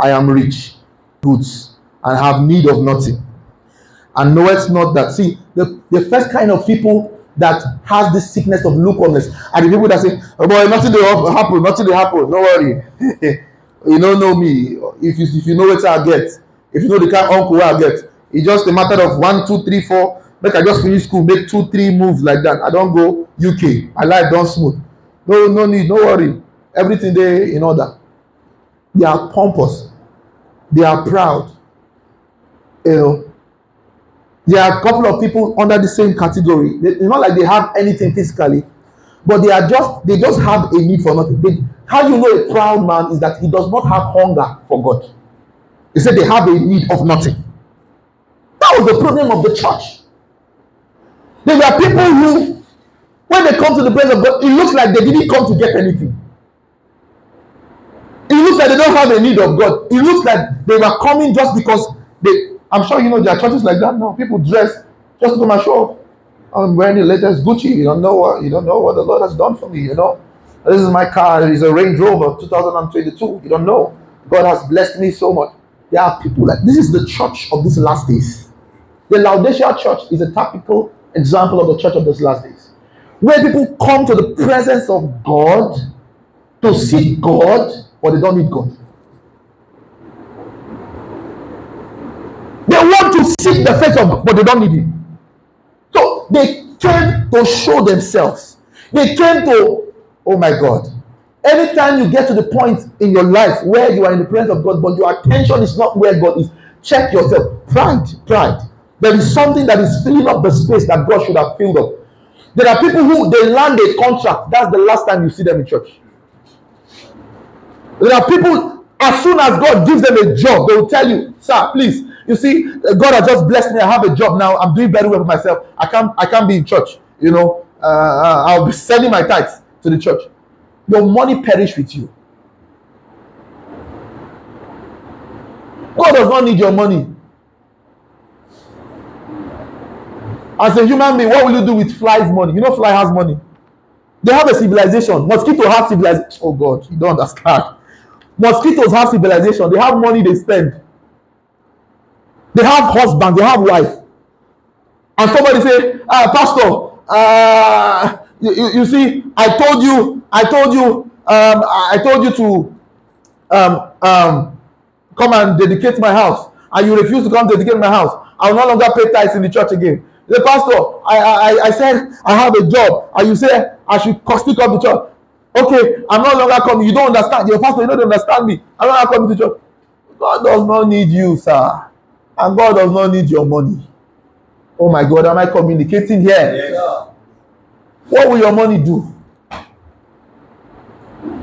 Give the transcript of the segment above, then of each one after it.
I am rich, goods, and have need of nothing. And knowest not that. See, the, the first kind of people that has this sickness of lukewarmness are the people that say, oh boy, nothing will happen, nothing will happen, no worry. you don't know me. If you, if you know what I get, if you know the kind of uncle I get, it's just a matter of one, two, three, four. Make I just finish school, make two, three moves like that. I don't go UK. My life don't smooth. No, no need, no worry. Everything there in order. They are pompous. They are proud. You know, there are a couple of people under the same category. They, it's not like they have anything physically, but they are just they just have a need for nothing. They, how you know a proud man is that he does not have hunger for God. He said they have a need of nothing. That was the problem of the church. There were people who, when they come to the presence of God, it looks like they didn't come to get anything. It looks like they don't have a need of God. It looks like they were coming just because they. I'm sure you know there are churches like that now. People dress just to come and show. I'm wearing the latest Gucci. You don't know what you don't know what the Lord has done for me. You know, this is my car. It's a Range Rover 2022. You don't know. God has blessed me so much. There are people like this is the church of these last days. The Laodicea church is a typical example of the church of these last days, where people come to the presence of God to seek God, but they don't need God. They want to seek the face of God, but they don't need Him. So they came to show themselves. They came to, oh my God. Anytime you get to the point in your life where you are in the presence of God, but your attention is not where God is, check yourself. Pride, pride. There is something that is filling up the space that God should have filled up. There are people who they land a contract. That's the last time you see them in church. There are people, as soon as God gives them a job, they will tell you, sir, please. You see, God has just blessed me. I have a job now. I'm doing very well for myself. I can't, I can't be in church. You know, uh, uh I'll be sending my tithes to the church. Your money perish with you. God does not need your money. As a human being, what will you do with fly's money? You know, fly has money. They have a civilization. Mosquito has civilization. Oh God, you don't understand. Mosquitoes have civilization. They have money they spend. They have husband. They have wife. And somebody say, ah, Pastor, uh, you, you, see, I told you, I told you, um, I told you to um, um, come and dedicate my house, and you refuse to come dedicate my house. I will no longer pay tithes in the church again. The pastor, I, I, I said I have a job, and you say I should stick up the church. Okay, I'm no longer coming. You don't understand. Your pastor, you don't understand me. I'm not coming to church. God does not need you, sir. And God does not need your money. Oh my God, am I communicating here? Yes. What will your money do?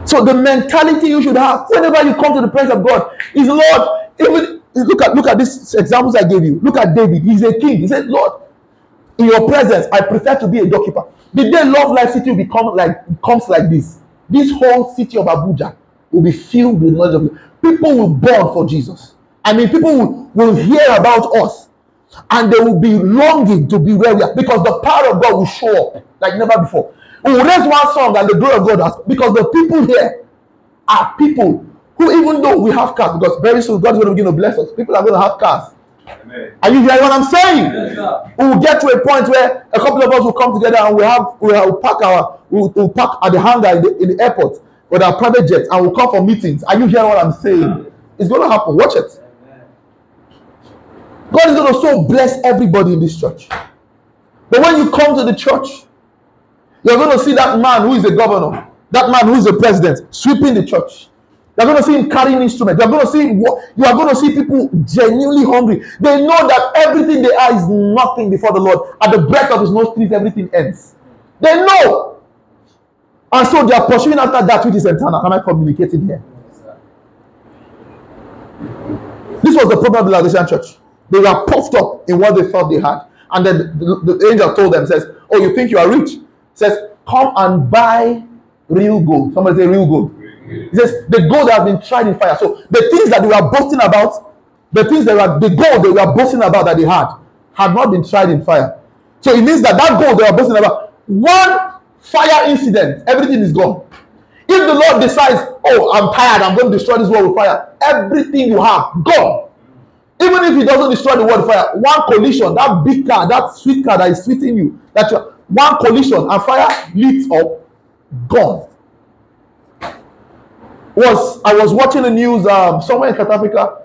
So the mentality you should have whenever you come to the presence of God is Lord. Even look at look at these examples I gave you. Look at David. He's a king. He said, Lord, in your presence, I prefer to be a doorkeeper. The day Love Life City will become like comes like this, this whole city of Abuja will be filled with knowledge of God. People will burn for Jesus. I mean, people will, will hear about us and they will be longing to be where we are because the power of God will show up like never before. We will raise one song and the glory of God has because the people here are people who, even though we have cars, because very soon God is going to begin to bless us, people are going to have cars. Amen. Are you hearing what I'm saying? Yes, we will get to a point where a couple of us will come together and we have we will pack our we'll, we'll park at the hangar in the, in the airport with our private jets and we'll come for meetings. Are you hearing what I'm saying? It's going to happen. Watch it. God is going to so bless everybody in this church. But when you come to the church, you're going to see that man who is the governor, that man who is the president, sweeping the church. You're going to see him carrying instruments. You're going to see you are going to see people genuinely hungry. They know that everything they are is nothing before the Lord. At the breath of His nostrils, everything ends. They know, and so they are pursuing after that which is eternal. Am I communicating here? This was the problem of the Laodicean church. They were puffed up in what they thought they had, and then the, the angel told them, "says, Oh, you think you are rich? Says, come and buy real gold. Somebody say real gold." He says, the gold has been tried in fire. So the things that they were boasting about, the things that were the gold they were boasting about that they had, had not been tried in fire. So it means that that gold they were boasting about, one fire incident, everything is gone. If the Lord decides, oh, I'm tired, I'm going to destroy this world with fire, everything you have, gone. Even if He doesn't destroy the world with fire, one collision, that big car, that sweet car that is sweeting you, that one collision and fire lit up, gone. Was I was watching the news um, somewhere in South Africa?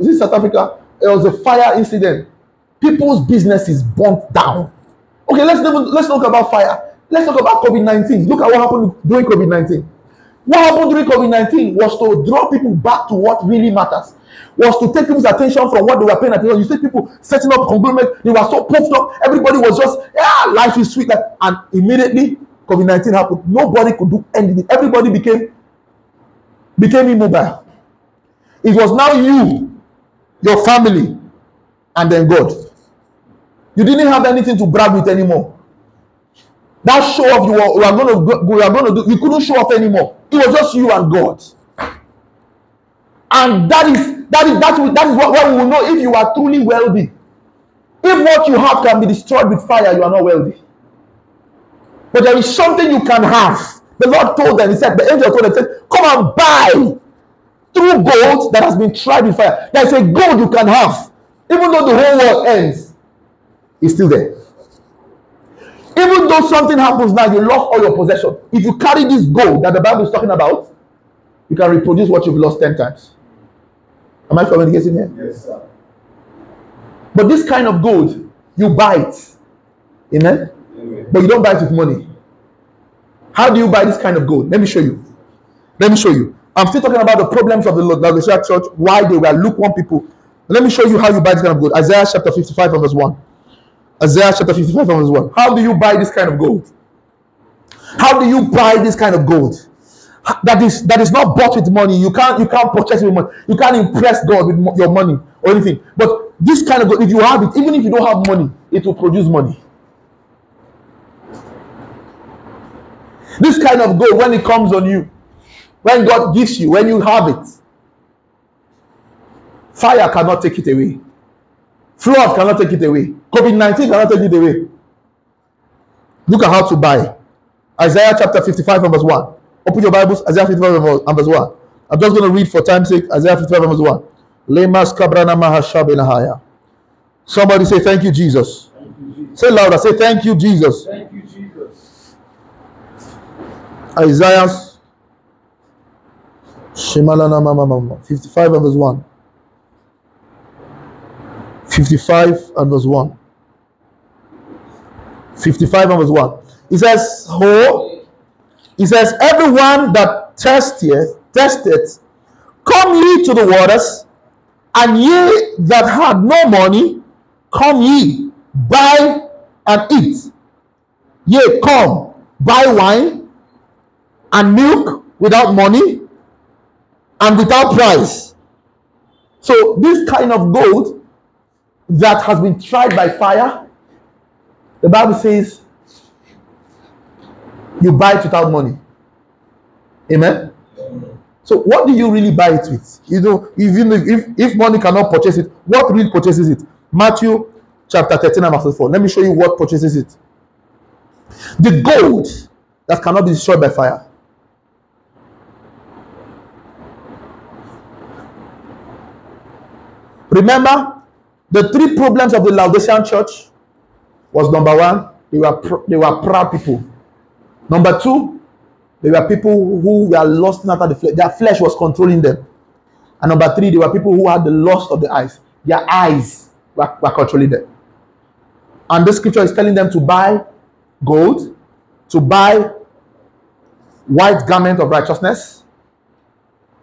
Is it South Africa? There was a fire incident. People's businesses burnt down. Okay, let's let's talk about fire. Let's talk about COVID 19. Look at what happened during COVID 19. What happened during COVID 19 was to draw people back to what really matters, was to take people's attention from what they were paying attention. You see people setting up conglomerates, they were so puffed up, everybody was just, yeah, life is sweet. And immediately COVID 19 happened. Nobody could do anything. Everybody became became immobile. It was now you, your family, and then God. You didn't have anything to brag with anymore. That show off you were, are going to you are going do, you couldn't show off anymore. It was just you and God. And that is that is that is, that is what, what we will know if you are truly wealthy. If what you have can be destroyed with fire, you are not wealthy. But there is something you can have. The Lord told them, He said, the angel told them, said, Come and buy true gold that has been tried with fire. There is a gold you can have. Even though the whole world ends, it's still there. Even though something happens now, you lost all your possession. If you carry this gold that the Bible is talking about, you can reproduce what you've lost 10 times. Am I communicating here? Yes, sir. But this kind of gold, you buy it. Amen? Amen? But you don't buy it with money. How do you buy this kind of gold? Let me show you. Let me show you. I'm still talking about the problems of the Laodicea church, why they were lukewarm people. Let me show you how you buy this kind of gold. Isaiah chapter 55 verse 1. Isaiah chapter 55 verse 1. How do you buy this kind of gold? How do you buy this kind of gold? That is that is not bought with money. You can't you can't purchase with money. You can't impress God with your money or anything. But this kind of gold, if you have it, even if you don't have money, it will produce money. This kind of gold, when it comes on you, when God gives you, when you have it, fire cannot take it away. Flood cannot take it away. COVID 19 cannot take it away. Look at how to buy. Isaiah chapter 55 verse 1. Open your Bibles, Isaiah 55 verse 1. I'm just going to read for time's sake Isaiah 55 verse 1. Lemas kabrana mahashabinahaya. Somebody say, Thank you, Jesus. Thank you, Jesus. Say louder, say, Thank you, Jesus. Thank you, Jesus. Isaiah 55 verse 1. 55 and verse 1. 55 and verse 1. He says, Ho, he says, Everyone that testeth, testeth, come ye to the waters, and ye that had no money, come ye, buy and eat. Yea, come, buy wine and milk without money and without price. So, this kind of gold that has been tried by fire, the Bible says you buy it without money. Amen. So what do you really buy it with? You know, even if, if, money cannot purchase it, what really purchases it? Matthew chapter 13 and verse 4. Let me show you what purchases it. The gold that cannot be destroyed by fire. Remember, the three problems of the Laodicean church was number one, they were pr- they were proud people. Number two, they were people who were lost after the flesh. Their flesh was controlling them. And number three, they were people who had the lust of the eyes. Their eyes were, were controlling them. And the scripture is telling them to buy gold, to buy white garment of righteousness,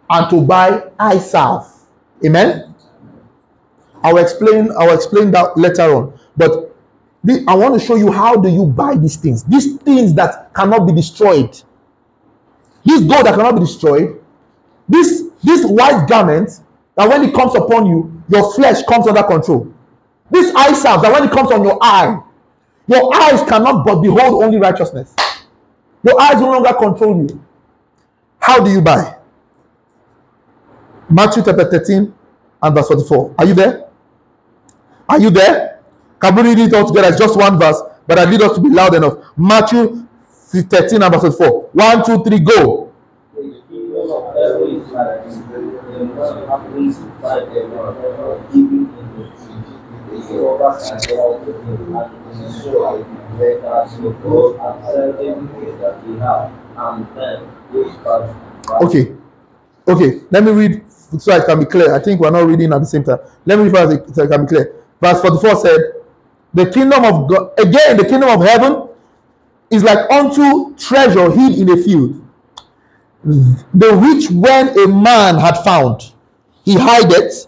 and to buy eye salve. Amen. I'll explain. I'll explain that later on. But I want to show you how do you buy these things. These things that cannot be destroyed. This gold that cannot be destroyed. This this white garment that when it comes upon you, your flesh comes under control. This eye salve that when it comes on your eye, your eyes cannot but behold only righteousness. Your eyes no longer control you. How do you buy? Matthew chapter 13 and verse 44. Are you there? Are you there? Can we read it all together? It's just one verse, but I need us to be loud enough. Matthew 13 and verse 4. One, two, three, go. Okay, okay. Let me read so I can be clear. I think we're not reading at the same time. Let me read so I can be clear. Verse 44 said, The kingdom of God, again, the kingdom of heaven is like unto treasure hid in a field, the which when a man had found, he hid it,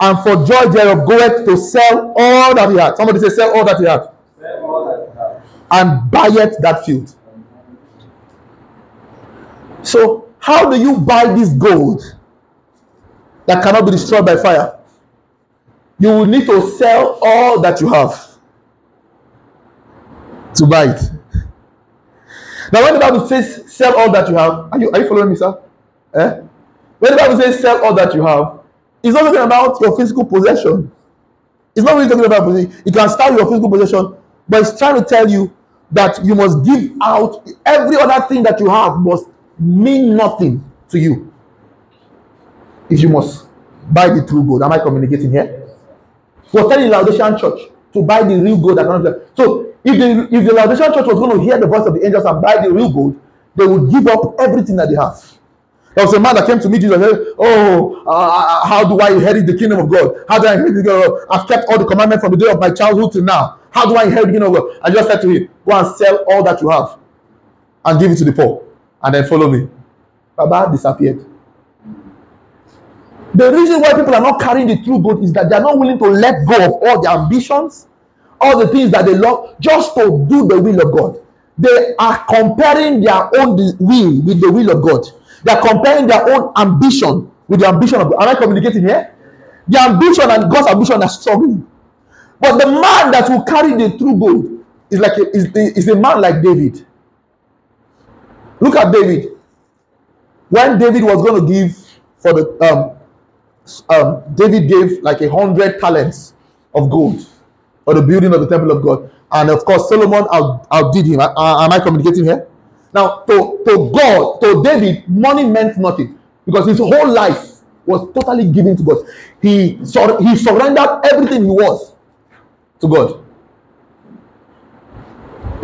and for joy thereof goeth to sell all that he had. Somebody say, sell all that he had, and buyeth that field. So, how do you buy this gold that cannot be destroyed by fire? You will need to sell all that you have to buy it. Now, when the Bible says sell all that you have, are you, are you following me, sir? Eh? When the Bible says sell all that you have, it's not talking about your physical possession. It's not really talking about possession. You can start with your physical possession, but it's trying to tell you that you must give out every other thing that you have must mean nothing to you if you must buy the true gold. Am I communicating here? Was telling the Laodicean church to buy the real gold So if the if the Laodicean church was going to hear the voice of the angels and buy the real gold, they would give up everything that they have. There was a man that came to me, Jesus and said, Oh, uh, uh, how do I inherit the kingdom of God? How do I inherit the kingdom of God? I've kept all the commandments from the day of my childhood to now. How do I inherit the kingdom of God? I just said to him, Go and sell all that you have and give it to the poor, and then follow me. Baba disappeared. The reason why people are not carrying the true gold is that they are not willing to let go of all their ambitions, all the things that they love, just to do the will of God. They are comparing their own will with the will of God. They are comparing their own ambition with the ambition of God. Am I communicating here? The ambition and God's ambition are struggling. But the man that will carry the true gold is like a, is, is a man like David. Look at David. When David was going to give for the um, um, David gave like a hundred talents of gold for the building of the temple of God. And of course, Solomon out, outdid him. Uh, am I communicating here? Now, to, to God, to David, money meant nothing because his whole life was totally given to God. He, sur- he surrendered everything he was to God.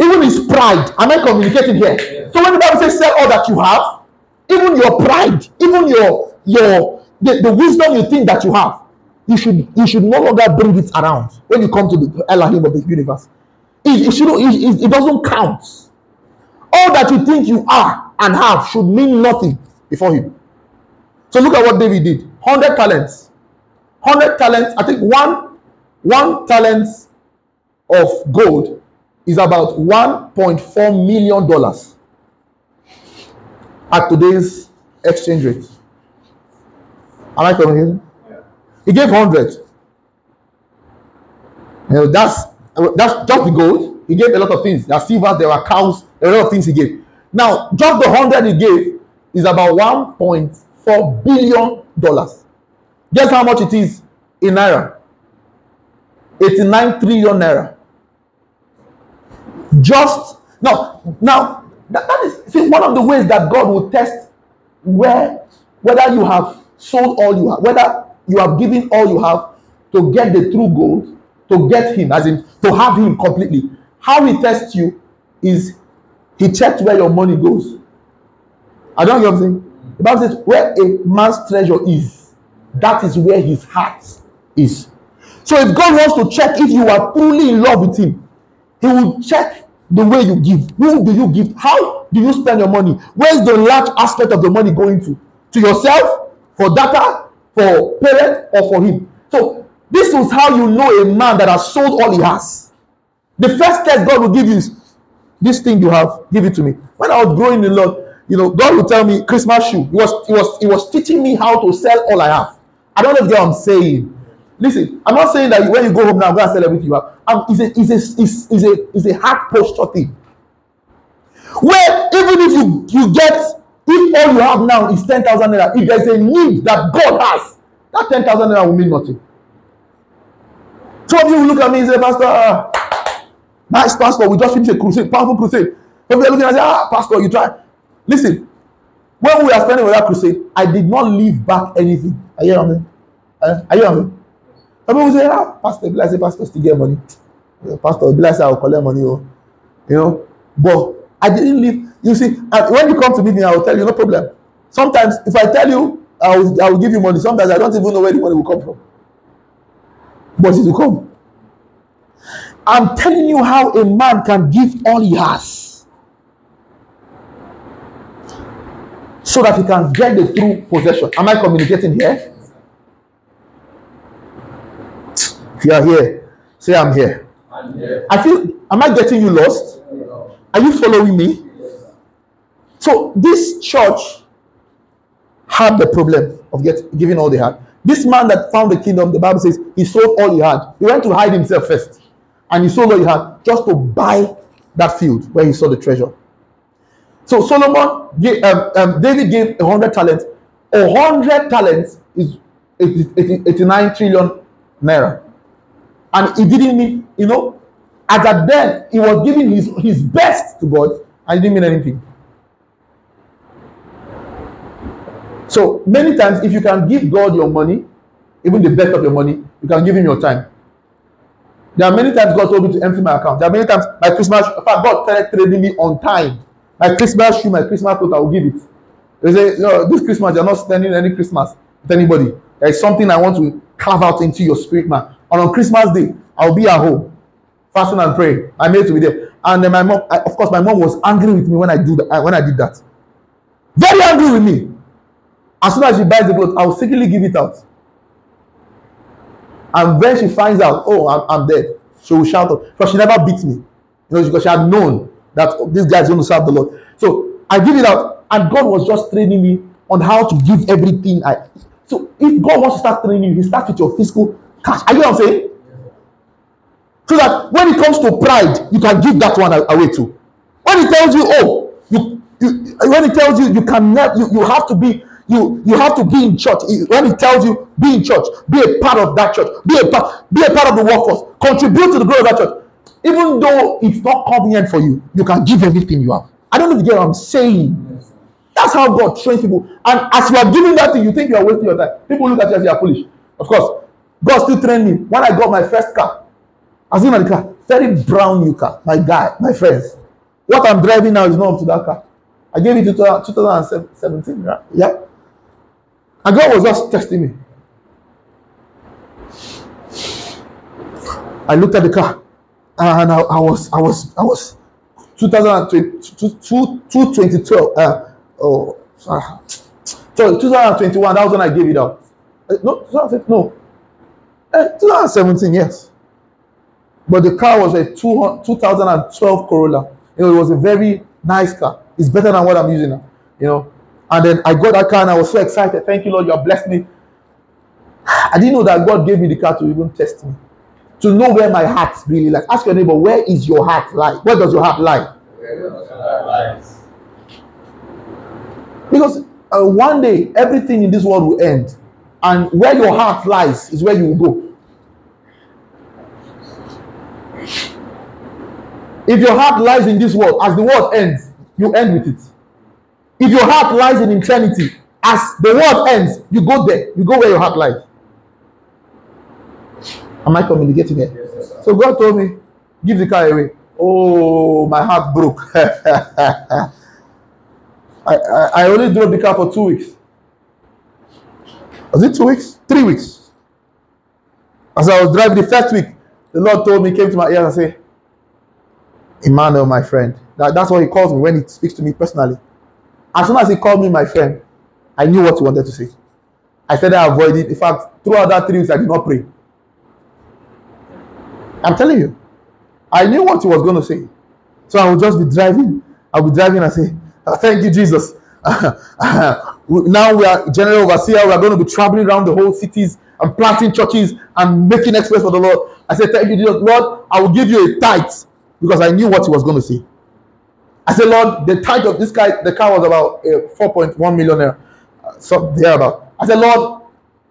Even his pride. Am I communicating here? Yes. So when the Bible says sell all that you have, even your pride, even your your the, the wisdom you think that you have, you should you should no longer bring it around when you come to the Elohim of the universe. It, it, should, it, it doesn't count. All that you think you are and have should mean nothing before him. So look at what David did. 100 talents. 100 talents. I think one one talent of gold is about 1.4 million dollars at today's exchange rate. I coming here? He gave 100. You know, that's that's just the gold. He gave a lot of things. There are silver, there were cows, a lot of things he gave. Now, just the 100 he gave is about 1.4 billion dollars. Guess how much it is in naira? 89 trillion naira. Just now, now that, that is see one of the ways that God will test where whether you have sold all you have, whether you have given all you have to get the true gold, to get him, as in to have him completely. How he tests you is he checks where your money goes. I don't know what I'm saying. The Bible says, where a man's treasure is, that is where his heart is. So if God wants to check if you are truly in love with him, he will check the way you give. Who do you give? How do you spend your money? Where's the large aspect of the money going to? To yourself, for data, for parents, or for him? So this is how you know a man that has sold all he has. The first test God will give you is this thing you have, give it to me. When I was growing in the Lord, you know, God will tell me Christmas shoe. He was, he was, he was teaching me how to sell all I have. I don't know if I'm saying. Listen, I'm not saying that when you go home now, I'm going to sell everything you have. Um, it's, a, it's, a, it's, it's, a, it's a hard posture thing. Where even if you, you get, if all you have now is 10,000 naira, if there's a need that God has, that 10,000 naira will mean nothing. Some of you will look at me and say, Pastor, uh, nice pastor, we just finished a crusade, powerful crusade. Some of are looking and say, ah, Pastor, you try. Listen, When we are spending with that crusade, I did not leave back anything. Are you on me? Are you on me? Some people say, ah, Pastor, like say, Pastor still get money. Pastor, like say, I will collect money. Oh. You know, but I didn't leave. You see, and when you come to meet me, I will tell you, no problem. Sometimes, if I tell you, I will, I will give you money. Sometimes I don't even know where the money will come from. But it will come. I'm telling you how a man can give all he has so that he can get the true possession. Am I communicating here? If you are here, say I'm here. I'm here. I feel, am I getting you lost? Are you following me? So this church had the problem of get, giving all they had. This man that found the kingdom, the Bible says he sold all he had. He went to hide himself first, and he sold all he had just to buy that field where he saw the treasure. So Solomon, gave, um, um, David gave a hundred talents. A hundred talents is 80, 80, 89 trillion naira, and he didn't mean, you know, as at then he was giving his his best to God, and he didn't mean anything. So many times, if you can give God your money, even the best of your money, you can give Him your time. There are many times God told me to empty my account. There are many times my Christmas, in fact, God started trading me on time. My Christmas shoe, my Christmas coat, I will give it. They say, no, this Christmas, you're not spending any Christmas with anybody. There is something I want to carve out into your spirit, man. And on Christmas Day, I'll be at home, fasting and praying. I made to be there. And then my mom, I, of course, my mom was angry with me when I do that. When I did that, very angry with me. As soon as she buys the clothes, I will secretly give it out. And when she finds out, oh, I'm, I'm dead, she will shout out. Because she never beat me. You know, because she had known that oh, this guy is going to serve the Lord. So I give it out, and God was just training me on how to give everything. I so if God wants to start training you, He starts with your physical cash. Are you know what I'm saying? So that when it comes to pride, you can give that one away too. When He tells you, oh, you, you when He tells you you can never, you, you have to be you you have to be in church. When he tells you be in church be a part of that church be a part be a part of the workforce contribute to the growth of that church. Even though it's not convenient for you you can give everything you have. I don't know if you get what i'm saying. That's how god trains people. And as you are giving that thing you think you are wasting your time. People look at you as you are foolish. Of course god still train me. When i got my first car i was in the car very brown new car my guy my friends what i'm driving now is not up to that car i gave it to 2017 right? yeah and God was just testing me. I looked at the car and I, I was, I was, I was 2020, 2012. Uh, oh, sorry. So 2021, that was when I gave it out. Uh, no, no. Uh, 2017, yes. But the car was a 2012 Corolla. You know, it was a very nice car. It's better than what I'm using now. You know, and then I got that car and I was so excited. Thank you, Lord, you have blessed me. I didn't know that God gave me the car to even test me. To know where my heart really lies. Ask your neighbor, where is your heart lie? Where does your heart lie? Because uh, one day everything in this world will end. And where your heart lies is where you will go. If your heart lies in this world, as the world ends, you end with it. If your heart lies in eternity, as the world ends, you go there. You go where your heart lies. Am I communicating here? Yes, so God told me, give the car away. Oh, my heart broke. I, I, I only drove the car for two weeks. Was it two weeks? Three weeks. As I was driving the first week, the Lord told me, came to my ears and said, Emmanuel, my friend. That, that's what he calls me when he speaks to me personally. As soon as he called me my friend, I knew what he wanted to say. I said I avoided. In fact, throughout that three weeks, I did not pray. I'm telling you, I knew what he was going to say. So I would just be driving. I would be driving and say, oh, Thank you, Jesus. now we are general overseer. We are going to be traveling around the whole cities and planting churches and making express for the Lord. I said, Thank you, Jesus. Lord, I will give you a tithe because I knew what he was going to say. I said, Lord, the tithe of this guy, the car was about uh, 4.1 million. Uh, so thereabout. I said, Lord,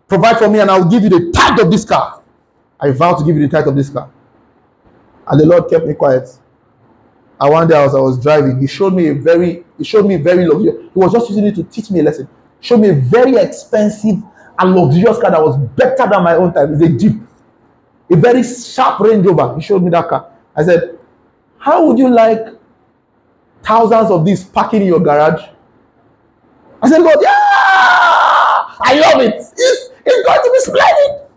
provide for me and I'll give you the tithe of this car. I vowed to give you the tithe of this car. And the Lord kept me quiet. And one day as I was driving, he showed me a very He showed me very luxurious. He was just using it to teach me a lesson. Showed me a very expensive and luxurious car that was better than my own time. It's a Jeep. A very sharp Range Rover. He showed me that car. I said, How would you like thousands of these parking in your garage? I said, Lord, yeah, I love it. It's, it's going to be splendid.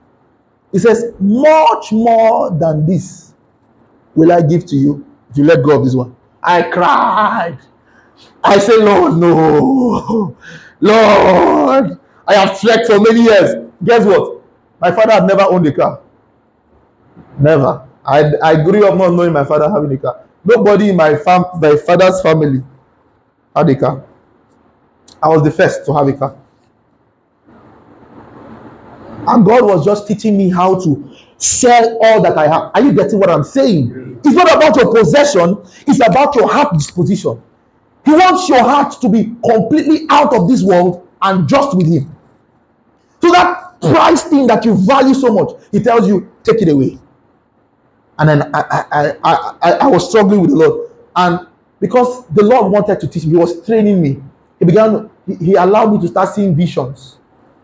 He says, Much more than this will I give to you if you let go of this one. I cried. I said, Lord, no. Lord, I have trekked for many years. Guess what? My father had never owned a car. Never. I, I grew up not knowing my father having a car. Nobody in my fam my father's family had a car. I was the first to have a car. And God was just teaching me how to sell all that I have. Are you getting what I'm saying? It's not about your possession, it's about your heart disposition. He wants your heart to be completely out of this world and just with Him. So that price thing that you value so much, He tells you, take it away. And then I, I, I, I, I was struggling with the Lord. And because the Lord wanted to teach me, He was training me. He began, He, he allowed me to start seeing visions.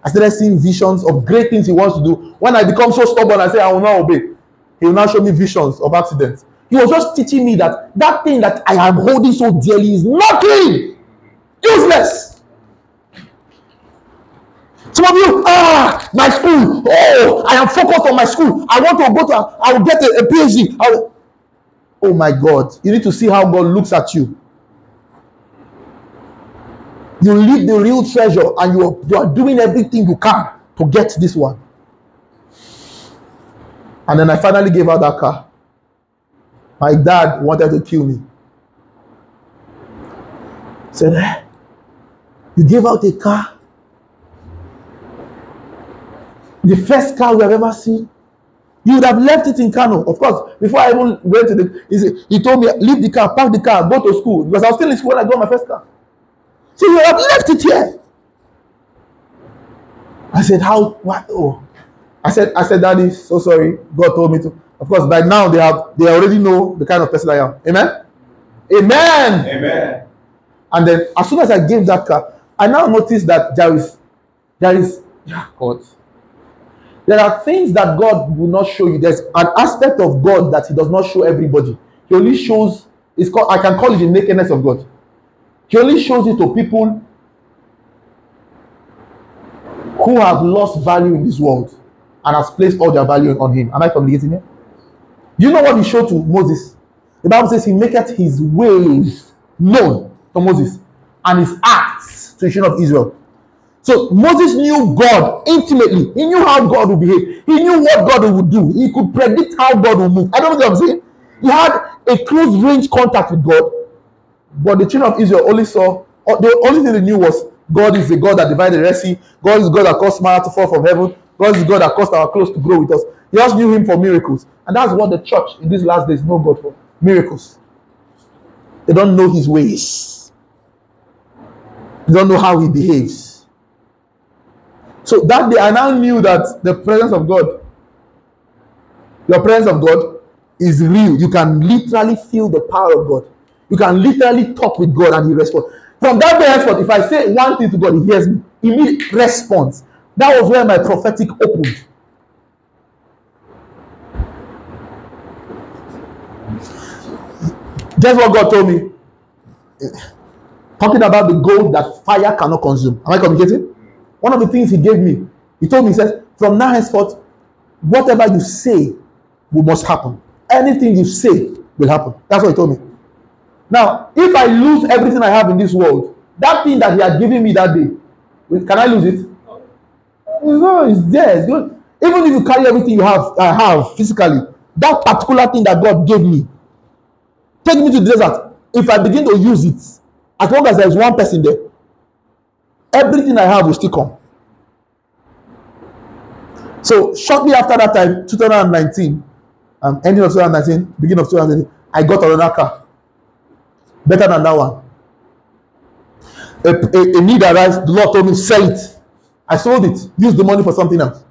I started seeing visions of great things He wants to do. When I become so stubborn, I say, I will not obey. He will now show me visions of accidents. He was just teaching me that that thing that I am holding so dearly is nothing, useless. Some of you, ah, my school. Oh, I am focused on my school. I want to go to, I will get a, a PhD. Will, oh my God. You need to see how God looks at you. You leave the real treasure and you are, you are doing everything you can to get this one. And then I finally gave out that car. My dad wanted to kill me. Said, eh, You gave out a car the first car we have ever seen. You would have left it in Kano. Of course, before I even went to the, he, said, he told me, leave the car, park the car, go to school. Because I was still in school when I got my first car. So you have left it here. I said, how, what, oh. I said, I said, Daddy, so sorry. God told me to. Of course, by now they have, they already know the kind of person I am. Amen? Amen. Amen. And then as soon as I gave that car, I now noticed that there is, there is, yeah, God. There are things that God will not show you. There's an aspect of God that He does not show everybody. He only shows, it's called, I can call it the nakedness of God. He only shows it to people who have lost value in this world and has placed all their value on Him. Am I communicating here? You know what He showed to Moses? The Bible says He maketh His ways known to Moses and His acts to the children of Israel. So Moses knew God intimately. He knew how God would behave. He knew what God would do. He could predict how God would move. I don't know what I'm saying. He had a close range contact with God, but the children of Israel only saw. Uh, the only thing they knew was God is the God that divided the Red Sea. God is God that caused manna to fall from heaven. God is God that caused our clothes to grow with us. He just knew Him for miracles, and that's what the church in these last days know God for miracles. They don't know His ways. They don't know how He behaves. So that day, I now knew that the presence of God, your presence of God, is real. You can literally feel the power of God. You can literally talk with God and He responds. From that day henceforth, if I say one thing to God, He hears me. Immediate response. That was where my prophetic opened. Guess what God told me? Eh, talking about the gold that fire cannot consume. Am I communicating? One of the things he gave me, he told me, he says, from now henceforth, whatever you say will must happen. Anything you say will happen. That's what he told me. Now, if I lose everything I have in this world, that thing that he had given me that day, can I lose it? No, it's there. It's. Even if you carry everything you have, I have physically, that particular thing that God gave me, take me to the desert. If I begin to use it, as long as there is one person there, everything I have will still come. So shortly after that time, 2019, um, ending of 2019, beginning of 2019, I got another car. Better than that one. A, a, a need arise, the Lord told me, sell it. I sold it, use the money for something else.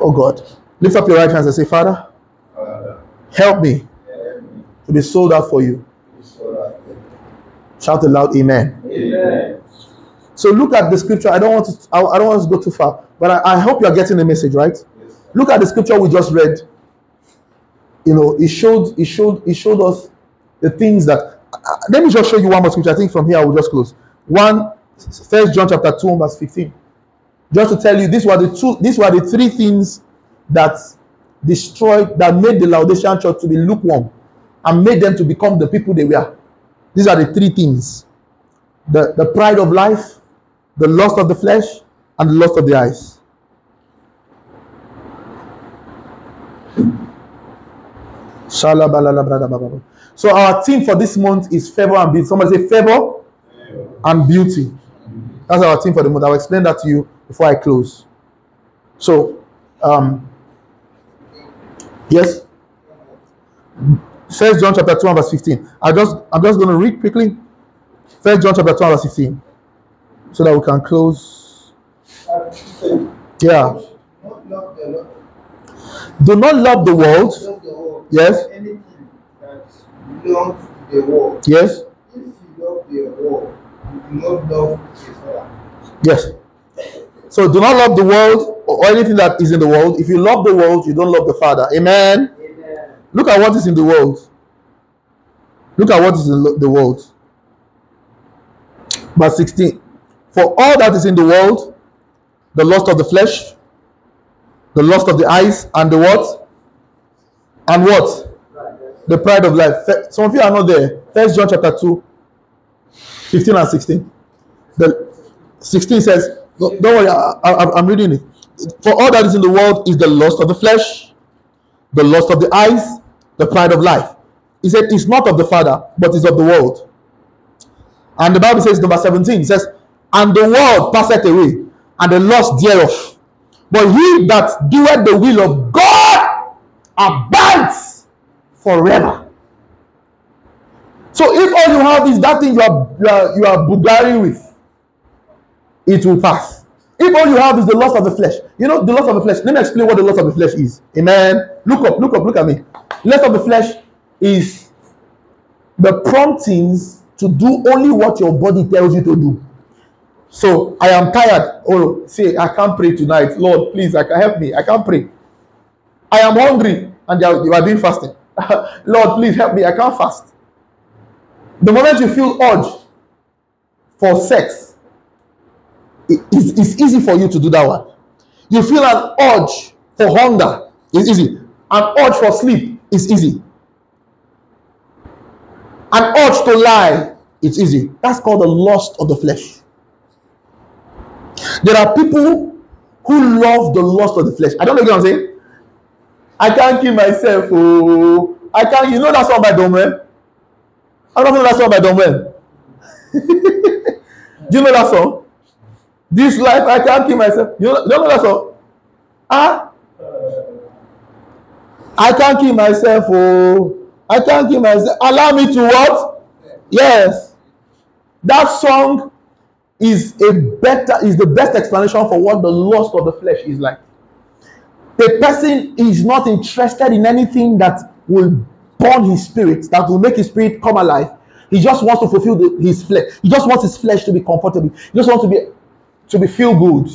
Oh God. Lift up your right hands and say, Father, Help me to be sold out for you. Shout aloud, Amen. Amen. So look at the scripture. I don't want to. I, don't want to go too far, but I, I hope you are getting the message, right? Look at the scripture we just read. You know, it showed. It showed. It showed us the things that. uh, let me just show you one more scripture. I think from here I will just close. One, First John chapter two, verse fifteen. Just to tell you, these were the two. These were the three things that destroyed, that made the Laodicean church to be lukewarm, and made them to become the people they were. These are the three things: the the pride of life, the lust of the flesh, and the lust of the eyes. So our theme for this month is favor and beauty. Somebody say favor and beauty. That's our theme for the month. I'll explain that to you before I close. So, um, yes. First John chapter 2 and verse 15. I just I'm just going to read quickly. First John chapter 2 and verse 15. So that we can close. Yeah. Do not love the world. Yes. Yes. Yes. So do not love the world or anything that is in the world. If you love the world, you don't love the Father. Amen. Look at what is in the world. Look at what is in the world. Verse 16. For all that is in the world, the lust of the flesh, the lust of the eyes, and the what? And what? The pride of life. Some of you are not there. First John chapter 2, 15 and 16. The 16 says, don't worry, I, I'm reading it. For all that is in the world is the lust of the flesh, the lust of the eyes, the pride of life. He said, It's not of the Father, but is of the world. And the Bible says, number 17, it says, And the world passeth away, and the lust thereof. But he that doeth the will of God abides forever. So if all you have is that thing you are you are, you are with, it will pass. If all you have is the lust of the flesh, you know the lust of the flesh. Let me explain what the lust of the flesh is. Amen. Look up, look up, look at me. Lust of the flesh is the promptings to do only what your body tells you to do. So I am tired. Oh, say I can't pray tonight. Lord, please, I can help me. I can't pray. I am hungry, and you are, doing fasting. Lord, please help me. I can't fast. The moment you feel urge for sex, it- it's, it's easy for you to do that one. You feel an urge for hunger, it's easy. An urge for sleep is easy. An urge to lie, it's easy. That's called the lust of the flesh. There are people who love the lust of the flesh. I don't know what I'm saying. I can't kill myself. Oh, I can't. You know that song by Domwell? I don't know that song by Domwell. Do you know that song? This life, I can't kill myself. You know, you know that song? Ah, I can't kill myself. Oh, I can't kill myself. Allow me to what? Yes. That song is a better, is the best explanation for what the lust of the flesh is like. The person is not interested in anything that will burn his spirit, that will make his spirit come alive. He just wants to fulfill the, his flesh. He just wants his flesh to be comfortable. He just wants to be to be feel good.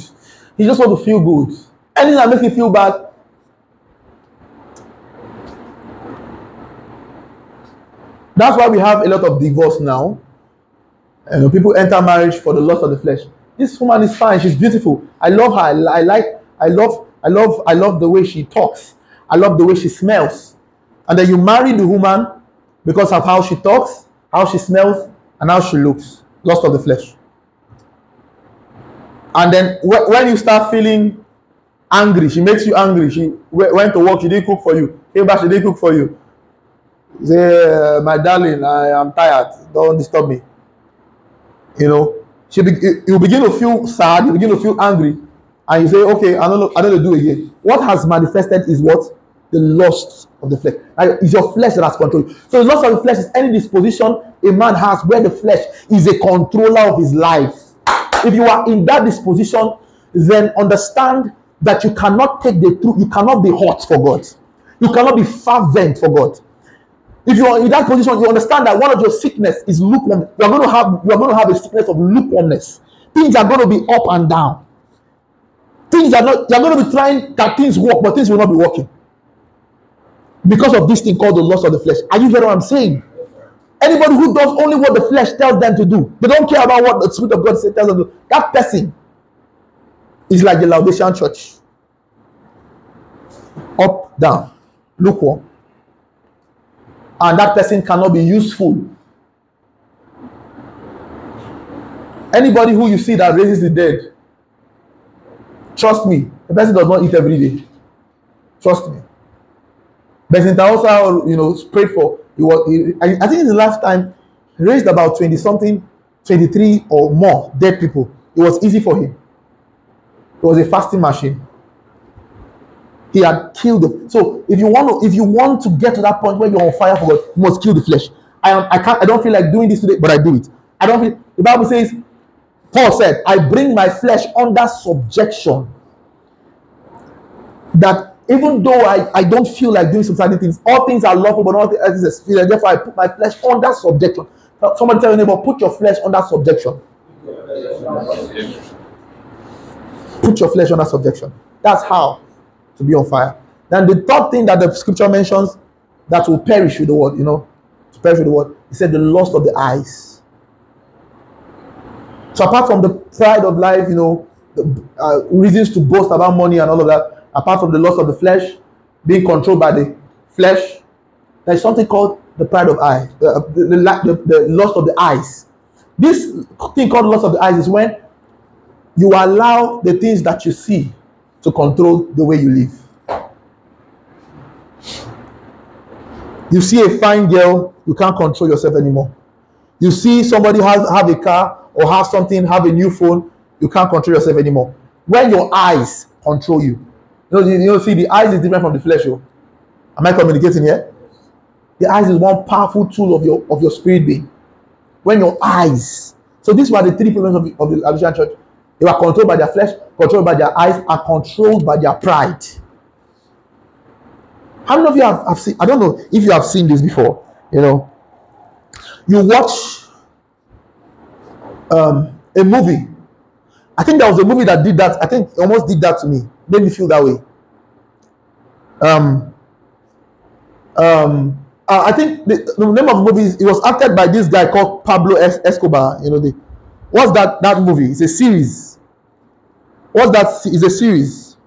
He just wants to feel good. Anything that makes him feel bad. That's why we have a lot of divorce now. And people enter marriage for the lust of the flesh. This woman is fine. She's beautiful. I love her. I, I like. I love. I love. I love the way she talks. I love the way she smells. And then you marry the woman because of how she talks, how she smells, and how she looks. Lust of the flesh. And then wh- when you start feeling angry, she makes you angry. She w- went to work. She didn't cook for you. Came back. She didn't cook for you. Say, uh, my darling, I am tired. Don't disturb me. You know, she be, you begin to feel sad. You begin to feel angry, and you say, "Okay, I don't know. I don't know do again." What has manifested is what the lust of the flesh. Like, it's your flesh that has control. So the lust of the flesh is any disposition a man has where the flesh is a controller of his life. If you are in that disposition, then understand that you cannot take the truth. You cannot be hot for God. You cannot be fervent for God. If you are in that position, you understand that one of your sickness is lukewarm. You are going to have you are going to have a sickness of lukewarmness. Things are going to be up and down. Things are not. You are going to be trying that things work, but things will not be working because of this thing called the lust of the flesh. Are you hearing what I'm saying? Anybody who does only what the flesh tells them to do, they don't care about what the Spirit of God says tells them to do. That person is like the Laodicean church. Up, down, lukewarm. And that person cannot be useful. Anybody who you see that raises the dead, trust me, the person does not eat every day. Trust me. But also, you know, prayed for. He was, he, I, think in the last time, he raised about 20 something, 23 or more dead people. It was easy for him. It was a fasting machine. He had killed them. So if you want to, if you want to get to that point where you're on fire for God, you must kill the flesh. I am I can't I don't feel like doing this today, but I do it. I don't feel the Bible says, Paul said, I bring my flesh under subjection. That even though I, I don't feel like doing some certain things, all things are lawful, but not all things is experience. Therefore, I put my flesh under subjection. Somebody tell your neighbor, put your flesh under subjection. Put your flesh under subjection. That's how to be on fire. Then the third thing that the scripture mentions that will perish with the word, you know, to perish with the word, he said the lust of the eyes. So apart from the pride of life, you know, the, uh, reasons to boast about money and all of that, apart from the lust of the flesh, being controlled by the flesh, there's something called the pride of eye, uh, the, the, the, the lust of the eyes. This thing called lust of the eyes is when you allow the things that you see to control the way you live. You see a fine girl, you can't control yourself anymore. You see somebody has have a car or have something, have a new phone, you can't control yourself anymore. When your eyes control you, you know, see the eyes is different from the flesh. Oh. Am I communicating here? The eyes is one powerful tool of your of your spirit being. When your eyes, so these were the three problems of the, of the church. They were controlled by their flesh, controlled by their eyes, and controlled by their pride. How many of you have, have seen? I don't know if you have seen this before. You know, you watch um, a movie. I think there was a movie that did that. I think almost did that to me. Made me feel that way. Um, um, I think the, the name of the movie is, it was acted by this guy called Pablo Escobar. You know, the what's that that movie? It's a series. What's that? It's a series.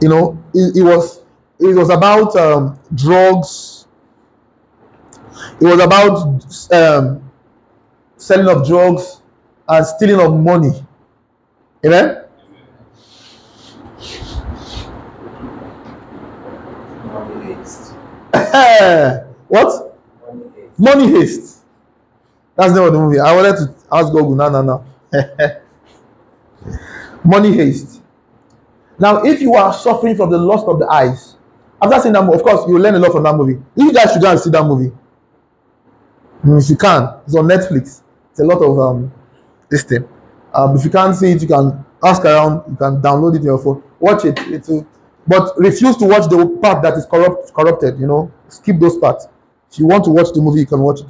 You know, it, it was it was about um, drugs. It was about um, selling of drugs and stealing of money. Amen. what? Money haste. That's not the movie. I wanted to ask Google. No, no, no. Money haste. Now, if you are suffering from the lust of the eyes, after seeing that movie, of course, you will learn a lot from that movie. You guys should go and see that movie. Mm, if you can, it's on Netflix. It's a lot of um this thing. Um, if you can't see it, you can ask around. You can download it on your phone. Watch it. It's a, but refuse to watch the part that is corrupt, corrupted. You know, skip those parts. If you want to watch the movie, you can watch it.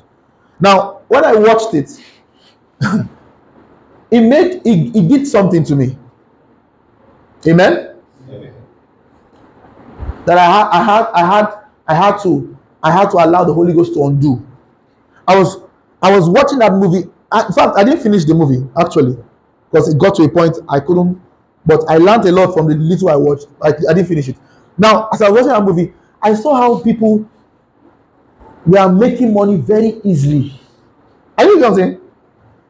Now, when I watched it, it made it, it did something to me. Amen. That I had, I had, I had, I had to, I had to allow the Holy Ghost to undo. I was, I was watching that movie. In fact, I didn't finish the movie actually, because it got to a point I couldn't. But I learned a lot from the little I watched. I, I didn't finish it. Now, as I was watching that movie, I saw how people were making money very easily. Are you know what I'm saying?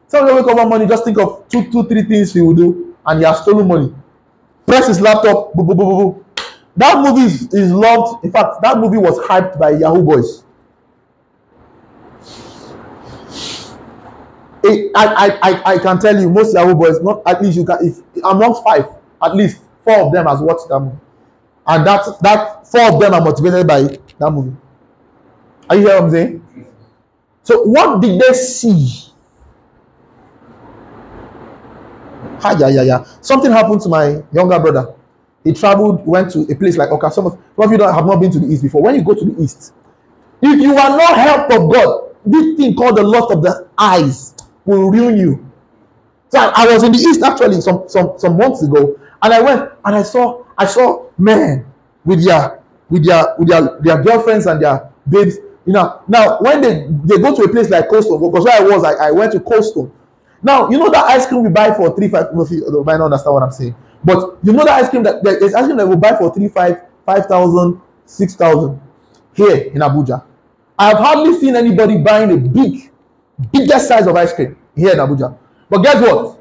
Some people wake up one money, just think of two, two, three things he will do, and he has stolen money. Press his laptop, boom, boom, boom, boom. That movie is loved. In fact, that movie was hyped by Yahoo Boys. I, I, I, I can tell you, most Yahoo Boys, not at least you can, if amongst five, at least four of them has watched that movie, and that that four of them are motivated by that movie. Are you hear what I'm saying? So, what did they see? Hi, yeah, yeah, yeah. Something happened to my younger brother. he traveled, went to a place like okay. Some of, some of you don't have not been to the east before. When you go to the east, if you are not helped of God, this thing called the lust of the eyes will ruin you. So I, I was in the east actually some some some months ago, and I went and I saw I saw men with their with their with their their girlfriends and their babes. You know, now when they they go to a place like Coastal, because where I was, I, I went to Coastal. Now you know that ice cream we buy for three five. You might not understand what I'm saying, but you know that ice cream that there's ice cream that we buy for three five five thousand six thousand here in Abuja. I have hardly seen anybody buying a big, biggest size of ice cream here in Abuja. But guess what?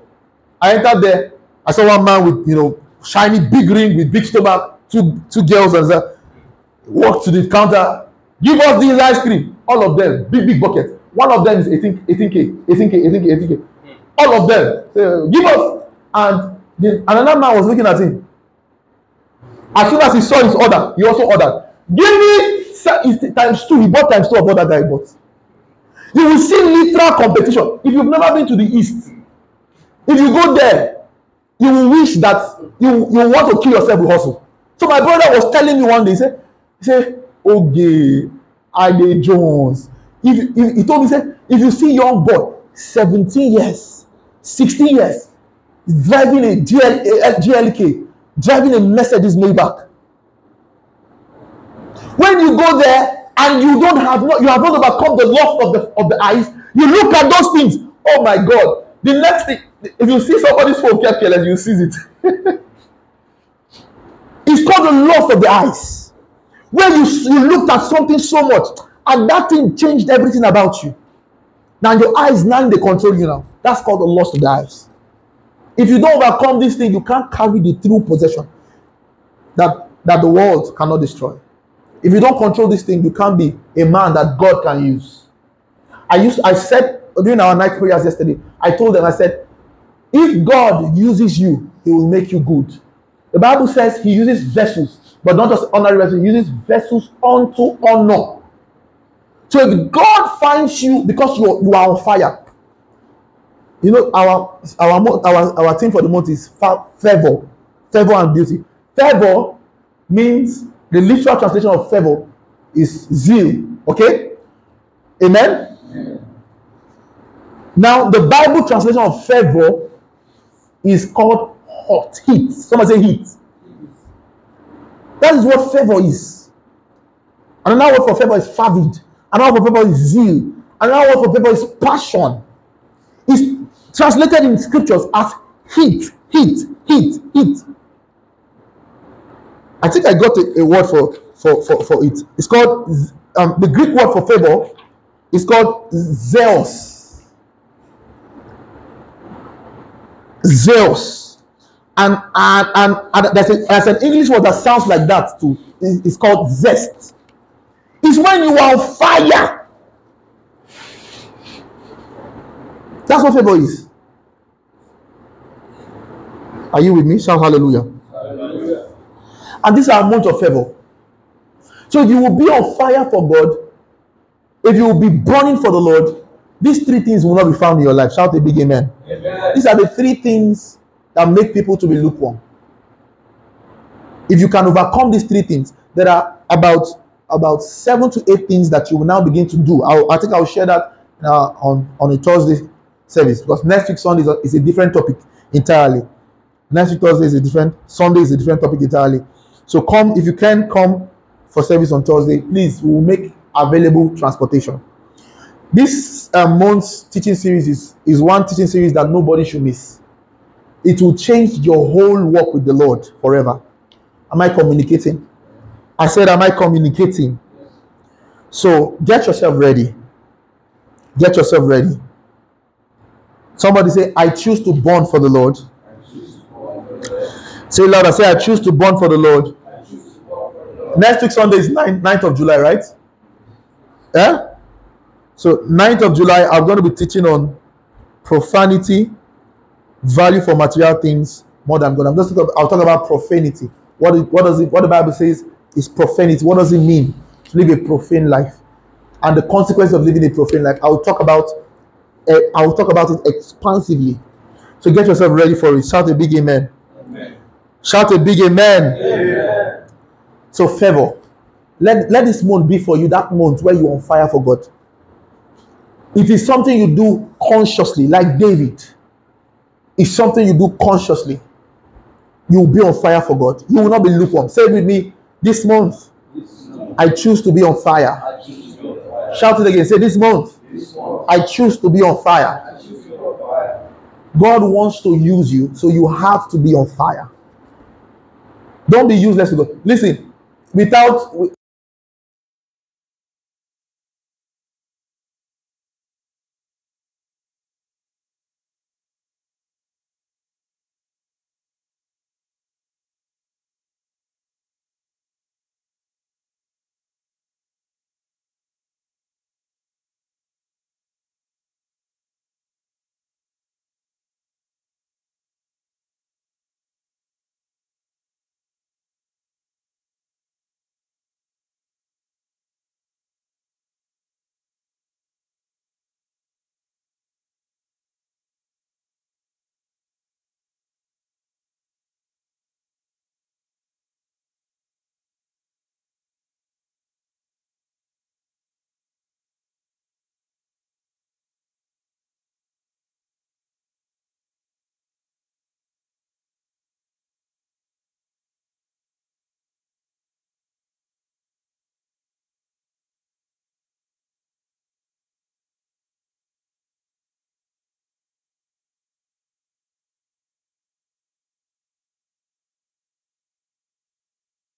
I entered there. I saw one man with you know shiny big ring with big stomach, two two girls and said, walk to the counter, give us this ice cream. All of them, big big buckets. One of them is 18 18k, 18k, 18k, 18k. All of them, say, give us. And the, another man was looking at him. As soon as he saw his order, he also ordered. Give me times two. He bought times two of what that guy bought. You will see literal competition. If you've never been to the east, if you go there, you will wish that you you want to kill yourself with hustle. So my brother was telling me one day, he said, he said, okay, Ade Jones. If, if he told me, said, if you see young boy, 17 years, 16 years, driving a GL, a GLK, driving a Mercedes Maybach, when you go there and you don't have not you have not overcome the lust of the of the eyes. You look at those things. Oh my god. The next thing if you see somebody's phone careless you seize it. It's called the lust of the eyes. When you you looked at something so much and that thing changed everything about you. Now your eyes now they control you now. That's called the lust of the eyes. If you don't overcome this thing you can't carry the true possession that that the world cannot destroy if you don't control this thing, you can't be a man that God can use. I used I said during our night prayers yesterday, I told them, I said, if God uses you, he will make you good. The Bible says he uses vessels, but not just ordinary vessels, he uses vessels unto honor. So if God finds you because you are, you are on fire, you know our our our our theme for the month is fa- favor, favor and beauty. Favor means the literal translation of favor is zeal. Okay, amen. Now the Bible translation of favor is called hot heat. Somebody say heat. That is what favor is. Another word for favor is fervid. Another word for favor is zeal. Another word for favor is passion. It's translated in scriptures as heat, heat, heat, heat. I think I got a, a word for, for, for, for it. It's called, um, the Greek word for favor is called zeus. Zeus. And, and, and, and there's, a, there's an English word that sounds like that too. It's, called zest. It's when you are on fire. That's what favor is. Are you with me? Shout hallelujah. And this is our month of favor. So if you will be on fire for God, if you will be burning for the Lord, these three things will not be found in your life. Shout a big amen. These are the three things that make people to be lukewarm. If you can overcome these three things, there are about about seven to eight things that you will now begin to do. I'll, I think I'll share that uh, on on a Thursday service because next week Sunday is a, is a different topic entirely. Next week Thursday is a different Sunday is a different topic entirely. So come if you can come for service on Thursday, please we will make available transportation. This uh, month's teaching series is, is one teaching series that nobody should miss. It will change your whole walk with the Lord forever. Am I communicating? I said, Am I communicating? So get yourself ready. Get yourself ready. Somebody say, I choose to burn for the Lord. Say louder. Say, I choose to burn for the Lord. Next week, Sunday is 9th, 9th of July, right? Yeah? So, 9th of July, I'm going to be teaching on profanity, value for material things, more than God. I'm just talking, I'll talk about profanity. What, is, what does it, what the Bible says is profanity. What does it mean to live a profane life? And the consequence of living a profane life. I'll talk about uh, I'll talk about it expansively. So get yourself ready for it. Shout a big amen. Shout a big amen. So, favor. Let, let this month be for you that month where you're on fire for God. It is something you do consciously, like David. It's something you do consciously. You will be on fire for God. You will not be lukewarm. Say it with me. This month, I choose to be on fire. Shout it again. Say this month, I choose to be on fire. God wants to use you, so you have to be on fire. Don't be useless to God. Listen, without